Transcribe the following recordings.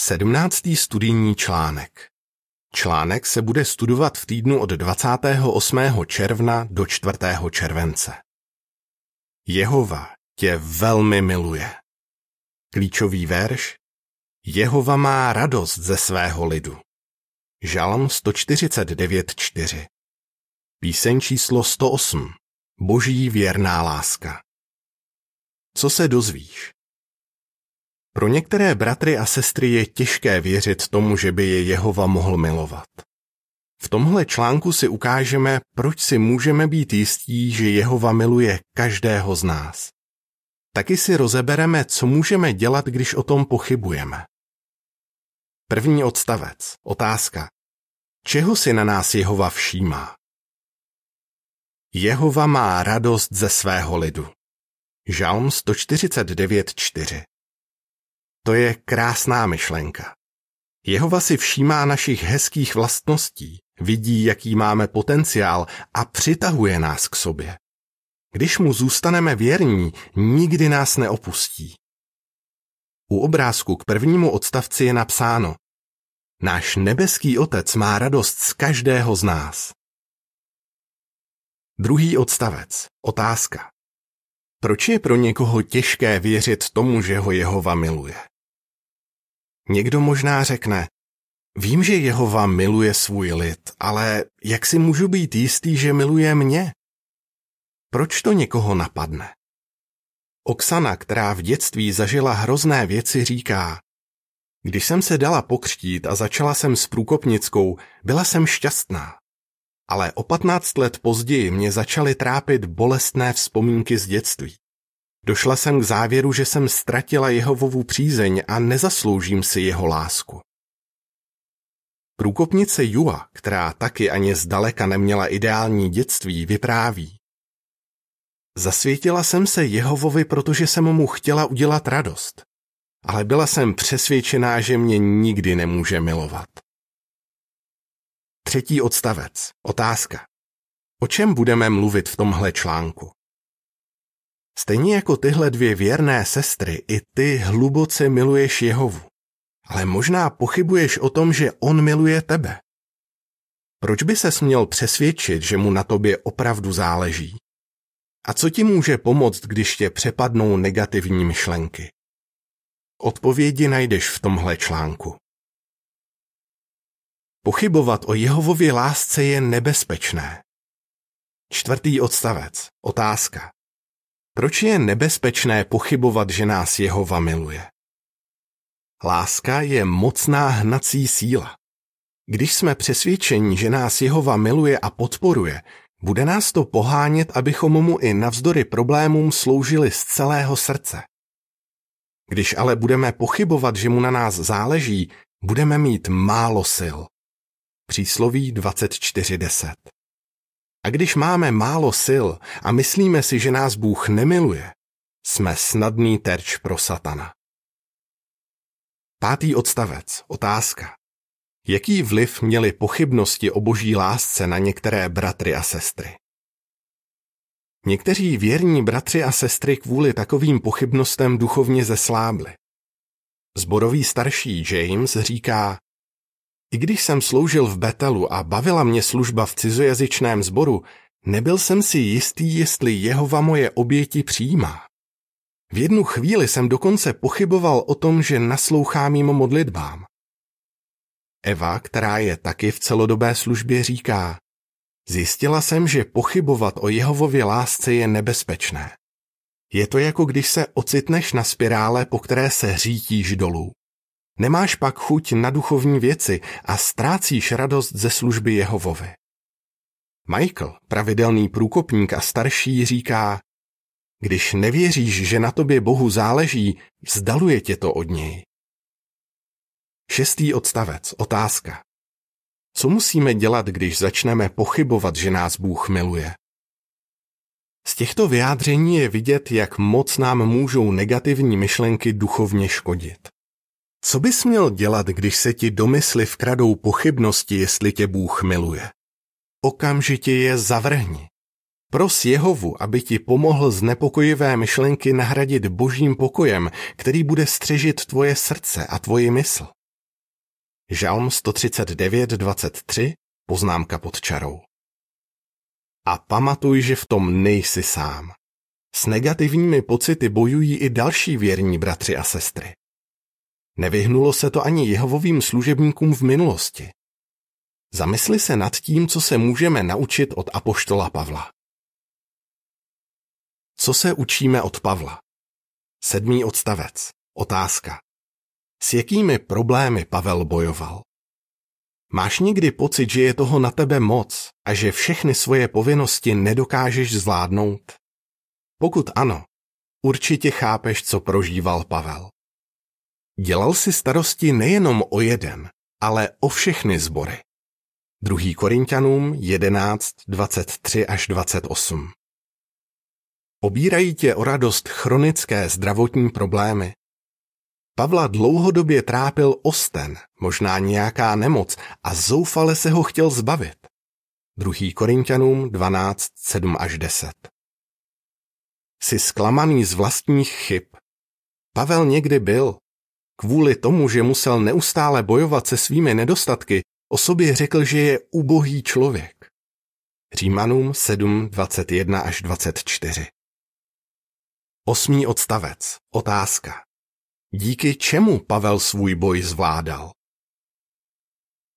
Sedmnáctý studijní článek. Článek se bude studovat v týdnu od 28. června do 4. července. Jehova tě velmi miluje. Klíčový verš Jehova má radost ze svého lidu. Žalm 149.4 Píseň číslo 108 Boží věrná láska Co se dozvíš? Pro některé bratry a sestry je těžké věřit tomu, že by je Jehova mohl milovat. V tomhle článku si ukážeme, proč si můžeme být jistí, že Jehova miluje každého z nás. Taky si rozebereme, co můžeme dělat, když o tom pochybujeme. První odstavec. Otázka. Čeho si na nás Jehova všímá? Jehova má radost ze svého lidu. Žalm 149.4 To je krásná myšlenka. Jehova si všímá našich hezkých vlastností, vidí, jaký máme potenciál a přitahuje nás k sobě. Když mu zůstaneme věrní, nikdy nás neopustí. U obrázku k prvnímu odstavci je napsáno Náš nebeský otec má radost z každého z nás. Druhý odstavec. Otázka. Proč je pro někoho těžké věřit tomu, že ho Jehova miluje? Někdo možná řekne, vím, že Jehova miluje svůj lid, ale jak si můžu být jistý, že miluje mě? Proč to někoho napadne? Oksana, která v dětství zažila hrozné věci, říká, když jsem se dala pokřtít a začala jsem s průkopnickou, byla jsem šťastná. Ale o 15 let později mě začaly trápit bolestné vzpomínky z dětství. Došla jsem k závěru, že jsem ztratila Jehovovu přízeň a nezasloužím si jeho lásku. Průkopnice Jua, která taky ani zdaleka neměla ideální dětství, vypráví. Zasvětila jsem se Jehovovi, protože jsem mu chtěla udělat radost, ale byla jsem přesvědčená, že mě nikdy nemůže milovat. Třetí odstavec. Otázka. O čem budeme mluvit v tomhle článku? Stejně jako tyhle dvě věrné sestry, i ty hluboce miluješ Jehovu. Ale možná pochybuješ o tom, že on miluje tebe. Proč by se směl přesvědčit, že mu na tobě opravdu záleží? A co ti může pomoct, když tě přepadnou negativní myšlenky? Odpovědi najdeš v tomhle článku. Pochybovat o Jehovově lásce je nebezpečné. Čtvrtý odstavec. Otázka. Proč je nebezpečné pochybovat, že nás Jehova miluje? Láska je mocná hnací síla. Když jsme přesvědčeni, že nás Jehova miluje a podporuje, bude nás to pohánět, abychom mu i navzdory problémům sloužili z celého srdce. Když ale budeme pochybovat, že mu na nás záleží, budeme mít málo sil. Přísloví 24.10 A když máme málo sil a myslíme si, že nás Bůh nemiluje, jsme snadný terč pro satana. Pátý odstavec. Otázka. Jaký vliv měly pochybnosti o boží lásce na některé bratry a sestry? Někteří věrní bratři a sestry kvůli takovým pochybnostem duchovně zeslábli. Zborový starší James říká, i když jsem sloužil v Betelu a bavila mě služba v cizojazyčném sboru, nebyl jsem si jistý, jestli Jehova moje oběti přijímá. V jednu chvíli jsem dokonce pochyboval o tom, že naslouchám mým modlitbám. Eva, která je taky v celodobé službě, říká, zjistila jsem, že pochybovat o Jehovově lásce je nebezpečné. Je to jako když se ocitneš na spirále, po které se řítíš dolů. Nemáš pak chuť na duchovní věci a ztrácíš radost ze služby Jehovovi. Michael, pravidelný průkopník a starší, říká, když nevěříš, že na tobě Bohu záleží, vzdaluje tě to od něj. Šestý odstavec. Otázka. Co musíme dělat, když začneme pochybovat, že nás Bůh miluje? Z těchto vyjádření je vidět, jak moc nám můžou negativní myšlenky duchovně škodit. Co bys měl dělat, když se ti do mysli vkradou pochybnosti, jestli tě Bůh miluje? Okamžitě je zavrhni. Pros Jehovu, aby ti pomohl z nepokojivé myšlenky nahradit božím pokojem, který bude střežit tvoje srdce a tvoji mysl. Žalm 139.23, poznámka pod čarou. A pamatuj, že v tom nejsi sám. S negativními pocity bojují i další věrní bratři a sestry. Nevyhnulo se to ani Jehovovým služebníkům v minulosti. Zamysli se nad tím, co se můžeme naučit od apoštola Pavla. Co se učíme od Pavla? Sedmý odstavec. Otázka. S jakými problémy Pavel bojoval? Máš někdy pocit, že je toho na tebe moc a že všechny svoje povinnosti nedokážeš zvládnout? Pokud ano, určitě chápeš, co prožíval Pavel. Dělal si starosti nejenom o jeden, ale o všechny sbory. 2. Korintianům 11, 23 až 28. Obírají tě o radost chronické zdravotní problémy. Pavla dlouhodobě trápil osten, možná nějaká nemoc a zoufale se ho chtěl zbavit. 2. Korintianům 12, 7 až 10. Jsi zklamaný z vlastních chyb. Pavel někdy byl. Kvůli tomu, že musel neustále bojovat se svými nedostatky, o sobě řekl, že je ubohý člověk. Římanům 7, 21 až 24. Osmý odstavec. Otázka. Díky čemu Pavel svůj boj zvládal?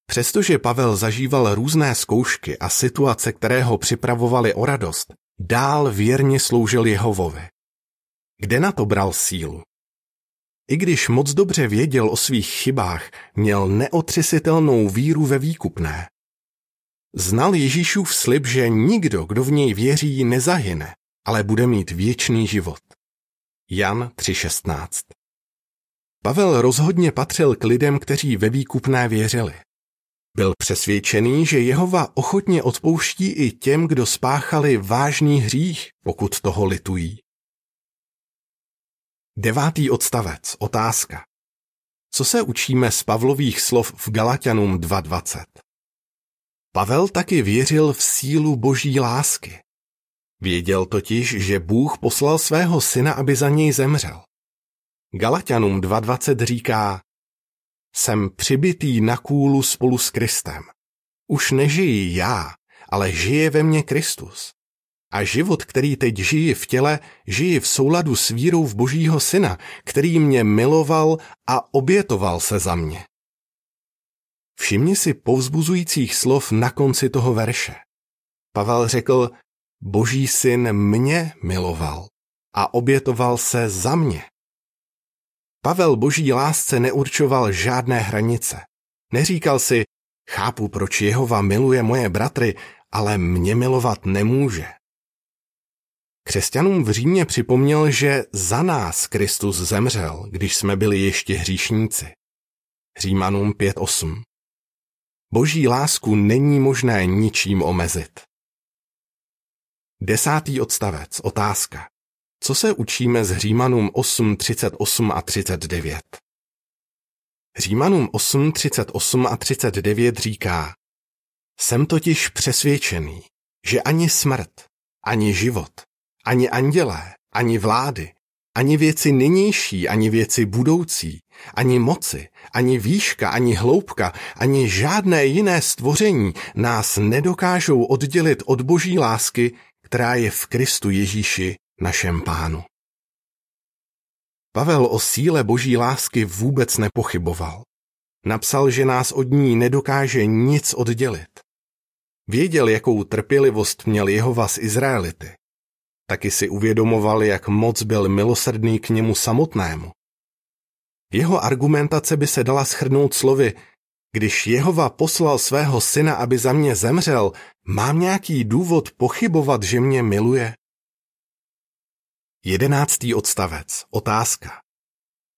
Přestože Pavel zažíval různé zkoušky a situace, které ho připravovaly o radost, dál věrně sloužil Jehovovi. Kde na to bral sílu? I když moc dobře věděl o svých chybách, měl neotřesitelnou víru ve výkupné. Znal Ježíšův slib, že nikdo, kdo v něj věří, nezahyne, ale bude mít věčný život. Jan 3.16 Pavel rozhodně patřil k lidem, kteří ve výkupné věřili. Byl přesvědčený, že Jehova ochotně odpouští i těm, kdo spáchali vážný hřích, pokud toho litují. Devátý odstavec. Otázka. Co se učíme z Pavlových slov v Galatianům 2.20? Pavel taky věřil v sílu boží lásky. Věděl totiž, že Bůh poslal svého syna, aby za něj zemřel. Galatianům 2.20 říká, jsem přibitý na kůlu spolu s Kristem. Už nežijí já, ale žije ve mně Kristus. A život, který teď žiji v těle, žiji v souladu s vírou v Božího Syna, který mě miloval a obětoval se za mě. Všimni si povzbuzujících slov na konci toho verše. Pavel řekl, Boží syn mě miloval a obětoval se za mě. Pavel boží lásce neurčoval žádné hranice. Neříkal si, chápu, proč Jehova miluje moje bratry, ale mě milovat nemůže. Křesťanům v Římě připomněl, že za nás Kristus zemřel, když jsme byli ještě hříšníci. Římanům 5.8 Boží lásku není možné ničím omezit. Desátý odstavec. Otázka. Co se učíme z Římanům 8, 38 a 39? Římanům 8, 38 a 39 říká Jsem totiž přesvědčený, že ani smrt, ani život, ani andělé, ani vlády, ani věci nynější, ani věci budoucí, ani moci, ani výška, ani hloubka, ani žádné jiné stvoření nás nedokážou oddělit od boží lásky, která je v Kristu Ježíši, našem pánu. Pavel o síle boží lásky vůbec nepochyboval. Napsal, že nás od ní nedokáže nic oddělit. Věděl, jakou trpělivost měl Jehova z Izraelity. Taky si uvědomoval, jak moc byl milosrdný k němu samotnému. Jeho argumentace by se dala schrnout slovy když Jehova poslal svého syna, aby za mě zemřel, mám nějaký důvod pochybovat, že mě miluje? Jedenáctý odstavec. Otázka.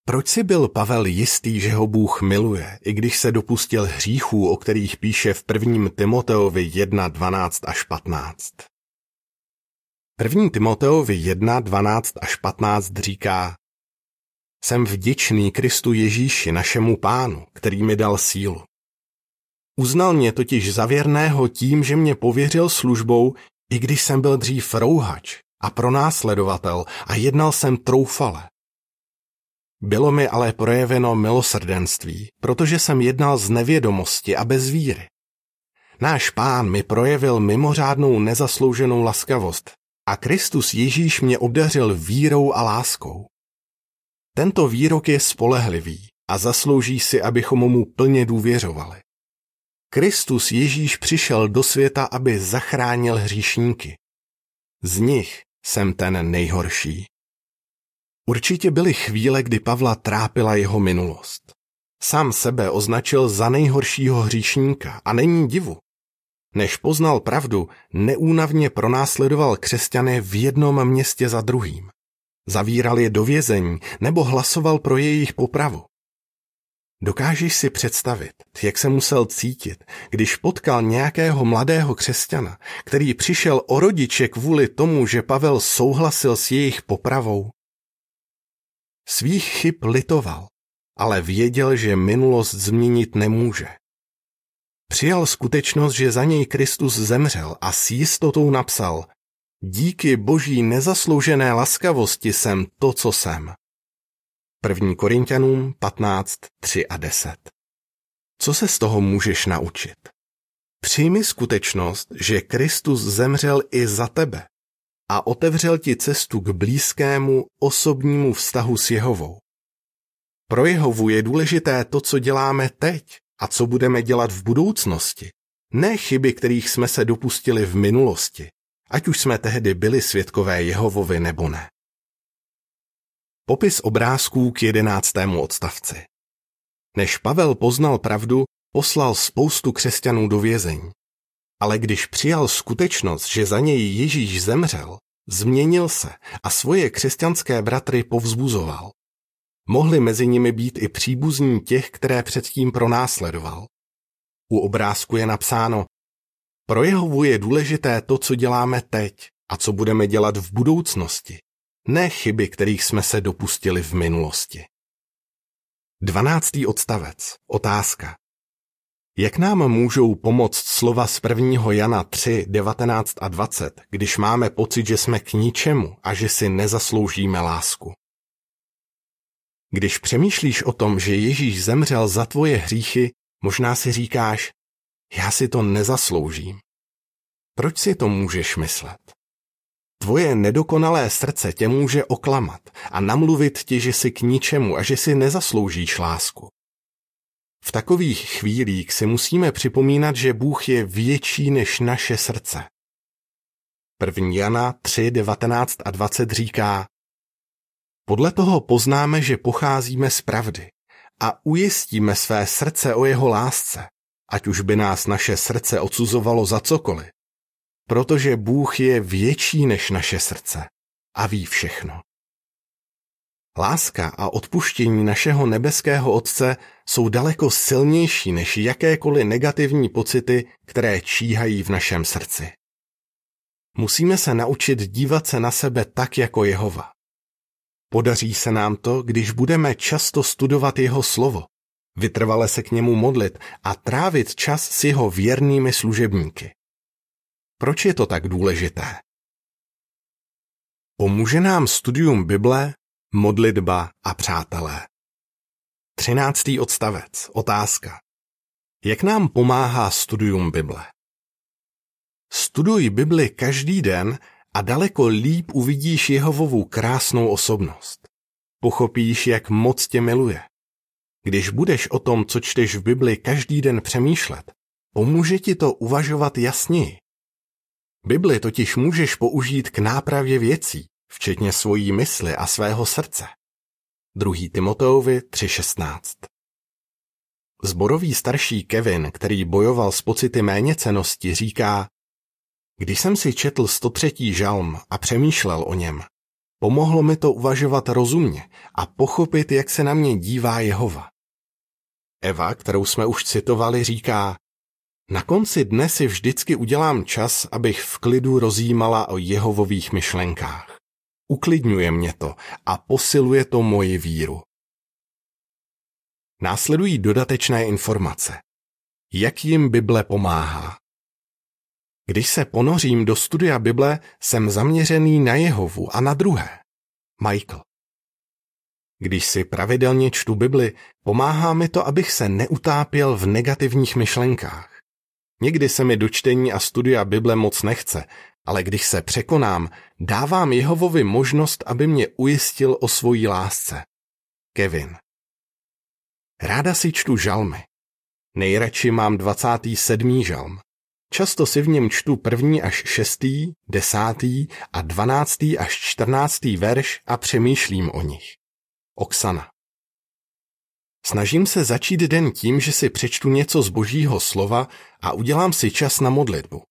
Proč si byl Pavel jistý, že ho Bůh miluje, i když se dopustil hříchů, o kterých píše v prvním Timoteovi 1, 12 až 15? První Timoteovi 1, 12 až 15 říká Jsem vděčný Kristu Ježíši, našemu pánu, který mi dal sílu. Uznal mě totiž za věrného tím, že mě pověřil službou, i když jsem byl dřív rouhač a pronásledovatel a jednal jsem troufale. Bylo mi ale projeveno milosrdenství, protože jsem jednal z nevědomosti a bez víry. Náš pán mi projevil mimořádnou nezaslouženou laskavost a Kristus Ježíš mě obdařil vírou a láskou. Tento výrok je spolehlivý a zaslouží si, abychom mu plně důvěřovali. Kristus Ježíš přišel do světa, aby zachránil hříšníky. Z nich jsem ten nejhorší. Určitě byly chvíle, kdy Pavla trápila jeho minulost. Sám sebe označil za nejhoršího hříšníka a není divu. Než poznal pravdu, neúnavně pronásledoval křesťany v jednom městě za druhým. Zavíral je do vězení nebo hlasoval pro jejich popravu. Dokážeš si představit, jak se musel cítit, když potkal nějakého mladého křesťana, který přišel o rodiče kvůli tomu, že Pavel souhlasil s jejich popravou? Svých chyb litoval, ale věděl, že minulost změnit nemůže. Přijal skutečnost, že za něj Kristus zemřel a s jistotou napsal Díky boží nezasloužené laskavosti jsem to, co jsem. 1. Korintianům 15, 3 a 10. Co se z toho můžeš naučit? Přijmi skutečnost, že Kristus zemřel i za tebe a otevřel ti cestu k blízkému osobnímu vztahu s Jehovou. Pro Jehovu je důležité to, co děláme teď a co budeme dělat v budoucnosti, ne chyby, kterých jsme se dopustili v minulosti, ať už jsme tehdy byli svědkové Jehovovi nebo ne. Popis obrázků k jedenáctému odstavci. Než Pavel poznal pravdu, poslal spoustu křesťanů do vězení. Ale když přijal skutečnost, že za něj Ježíš zemřel, změnil se a svoje křesťanské bratry povzbuzoval. Mohli mezi nimi být i příbuzní těch, které předtím pronásledoval. U obrázku je napsáno, pro Jehovu je důležité to, co děláme teď a co budeme dělat v budoucnosti, ne chyby, kterých jsme se dopustili v minulosti. Dvanáctý odstavec. Otázka. Jak nám můžou pomoct slova z 1. Jana 3, 19 a 20, když máme pocit, že jsme k ničemu a že si nezasloužíme lásku? Když přemýšlíš o tom, že Ježíš zemřel za tvoje hříchy, možná si říkáš, já si to nezasloužím. Proč si to můžeš myslet? Tvoje nedokonalé srdce tě může oklamat a namluvit ti, že si k ničemu a že si nezasloužíš lásku. V takových chvílích si musíme připomínat, že Bůh je větší než naše srdce. 1. Jana 3, 19 a 20 říká Podle toho poznáme, že pocházíme z pravdy a ujistíme své srdce o jeho lásce, ať už by nás naše srdce odsuzovalo za cokoliv protože Bůh je větší než naše srdce a ví všechno. Láska a odpuštění našeho nebeského Otce jsou daleko silnější než jakékoliv negativní pocity, které číhají v našem srdci. Musíme se naučit dívat se na sebe tak jako Jehova. Podaří se nám to, když budeme často studovat jeho slovo, vytrvale se k němu modlit a trávit čas s jeho věrnými služebníky. Proč je to tak důležité? Pomůže nám studium Bible, modlitba a přátelé. Třináctý odstavec. Otázka. Jak nám pomáhá studium Bible? Studuj Bibli každý den a daleko líp uvidíš Jehovovu krásnou osobnost. Pochopíš, jak moc tě miluje. Když budeš o tom, co čteš v Bibli každý den přemýšlet, pomůže ti to uvažovat jasněji. Bibli totiž můžeš použít k nápravě věcí, včetně svojí mysli a svého srdce. 2. Timoteovi 3.16 Zborový starší Kevin, který bojoval s pocity méněcenosti, říká Když jsem si četl 103. žalm a přemýšlel o něm, pomohlo mi to uvažovat rozumně a pochopit, jak se na mě dívá Jehova. Eva, kterou jsme už citovali, říká na konci dne si vždycky udělám čas, abych v klidu rozjímala o jehovových myšlenkách. Uklidňuje mě to a posiluje to moji víru. Následují dodatečné informace. Jak jim Bible pomáhá? Když se ponořím do studia Bible, jsem zaměřený na Jehovu a na druhé. Michael. Když si pravidelně čtu Bibli, pomáhá mi to, abych se neutápěl v negativních myšlenkách. Někdy se mi do čtení a studia Bible moc nechce, ale když se překonám, dávám Jehovovi možnost, aby mě ujistil o svojí lásce. Kevin Ráda si čtu žalmy. Nejradši mám 27. žalm. Často si v něm čtu první až šestý, desátý a dvanáctý až čtrnáctý verš a přemýšlím o nich. Oksana Snažím se začít den tím, že si přečtu něco z božího slova a udělám si čas na modlitbu.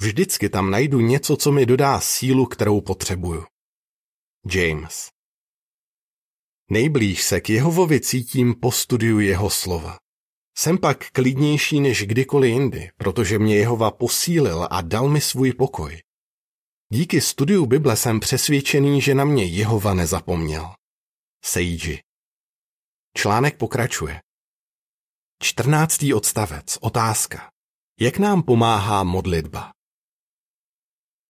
Vždycky tam najdu něco, co mi dodá sílu, kterou potřebuju. James Nejblíž se k Jehovovi cítím po studiu jeho slova. Jsem pak klidnější než kdykoliv jindy, protože mě Jehova posílil a dal mi svůj pokoj. Díky studiu Bible jsem přesvědčený, že na mě Jehova nezapomněl. Seiji. Článek pokračuje. Čtrnáctý odstavec. Otázka. Jak nám pomáhá modlitba?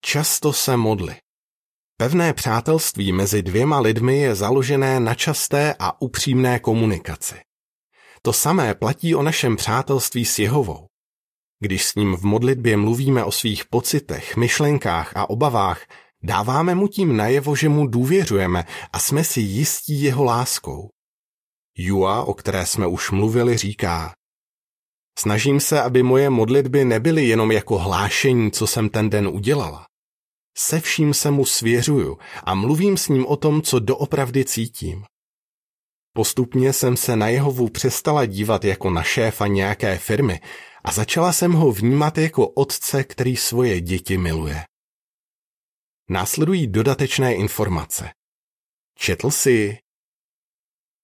Často se modli. Pevné přátelství mezi dvěma lidmi je založené na časté a upřímné komunikaci. To samé platí o našem přátelství s Jehovou. Když s ním v modlitbě mluvíme o svých pocitech, myšlenkách a obavách, dáváme mu tím najevo, že mu důvěřujeme a jsme si jistí jeho láskou. Jua, o které jsme už mluvili, říká Snažím se, aby moje modlitby nebyly jenom jako hlášení, co jsem ten den udělala. Se vším se mu svěřuju a mluvím s ním o tom, co doopravdy cítím. Postupně jsem se na Jehovu přestala dívat jako na šéfa nějaké firmy a začala jsem ho vnímat jako otce, který svoje děti miluje. Následují dodatečné informace. Četl si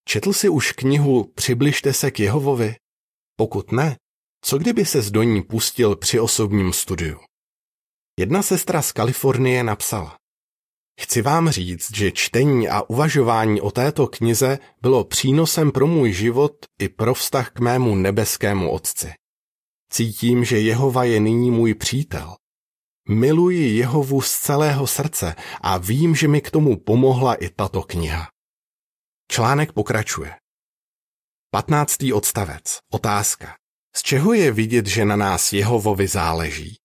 Četl si už knihu Přibližte se k Jehovovi? Pokud ne, co kdyby se do ní pustil při osobním studiu? Jedna sestra z Kalifornie napsala. Chci vám říct, že čtení a uvažování o této knize bylo přínosem pro můj život i pro vztah k mému nebeskému Otci. Cítím, že Jehova je nyní můj přítel. Miluji Jehovu z celého srdce a vím, že mi k tomu pomohla i tato kniha. Článek pokračuje. 15. odstavec. Otázka. Z čeho je vidět, že na nás Jehovovi záleží?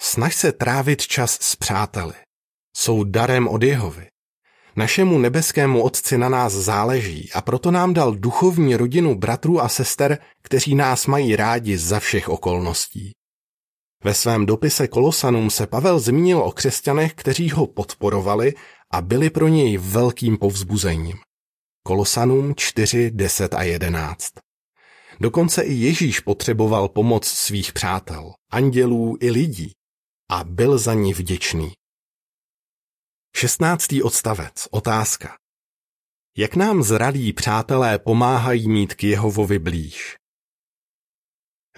Snaž se trávit čas s přáteli. Jsou darem od Jehovy. Našemu nebeskému Otci na nás záleží a proto nám dal duchovní rodinu bratrů a sester, kteří nás mají rádi za všech okolností. Ve svém dopise Kolosanům se Pavel zmínil o křesťanech, kteří ho podporovali a byli pro něj velkým povzbuzením. Kolosanům 4, 10 a 11. Dokonce i Ježíš potřeboval pomoc svých přátel, andělů i lidí a byl za ní vděčný. 16. odstavec. Otázka. Jak nám zralí přátelé pomáhají mít k Jehovovi blíž?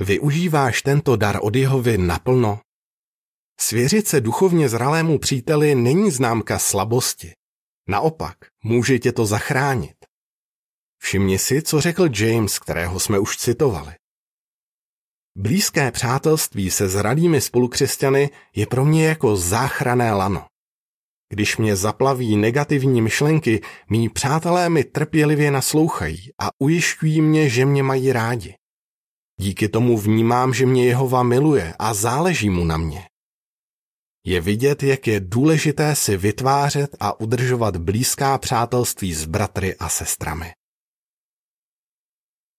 Využíváš tento dar od Jehovy naplno? Svěřit se duchovně zralému příteli není známka slabosti. Naopak, může tě to zachránit. Všimni si, co řekl James, kterého jsme už citovali. Blízké přátelství se zradými spolukřesťany je pro mě jako záchrané lano. Když mě zaplaví negativní myšlenky, mý přátelé mi trpělivě naslouchají a ujišťují mě, že mě mají rádi. Díky tomu vnímám, že mě Jehova miluje a záleží mu na mě. Je vidět, jak je důležité si vytvářet a udržovat blízká přátelství s bratry a sestrami.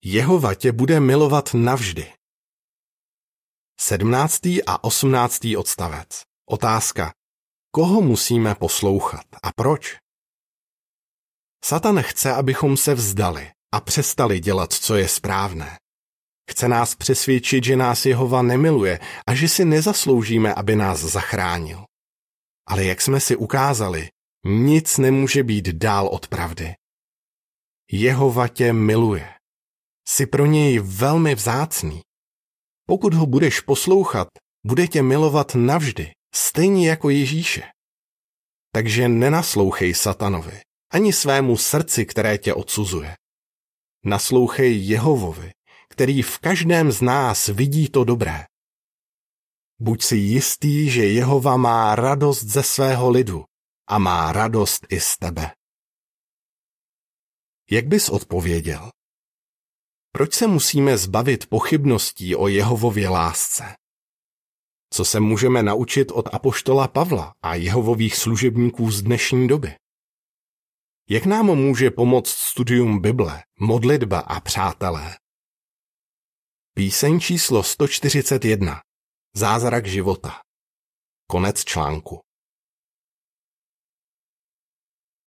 Jehova tě bude milovat navždy. 17. a 18. odstavec. Otázka. Koho musíme poslouchat a proč? Satan chce, abychom se vzdali a přestali dělat, co je správné. Chce nás přesvědčit, že nás Jehova nemiluje a že si nezasloužíme, aby nás zachránil. Ale jak jsme si ukázali, nic nemůže být dál od pravdy. Jehova tě miluje. Jsi pro něj velmi vzácný. Pokud ho budeš poslouchat, bude tě milovat navždy, stejně jako Ježíše. Takže nenaslouchej satanovi, ani svému srdci, které tě odsuzuje. Naslouchej Jehovovi, který v každém z nás vidí to dobré. Buď si jistý, že Jehova má radost ze svého lidu a má radost i z tebe. Jak bys odpověděl? Proč se musíme zbavit pochybností o Jehovově lásce? Co se můžeme naučit od apoštola Pavla a Jehovových služebníků z dnešní doby? Jak nám může pomoct studium Bible, modlitba a přátelé? Píseň číslo 141. Zázrak života. Konec článku.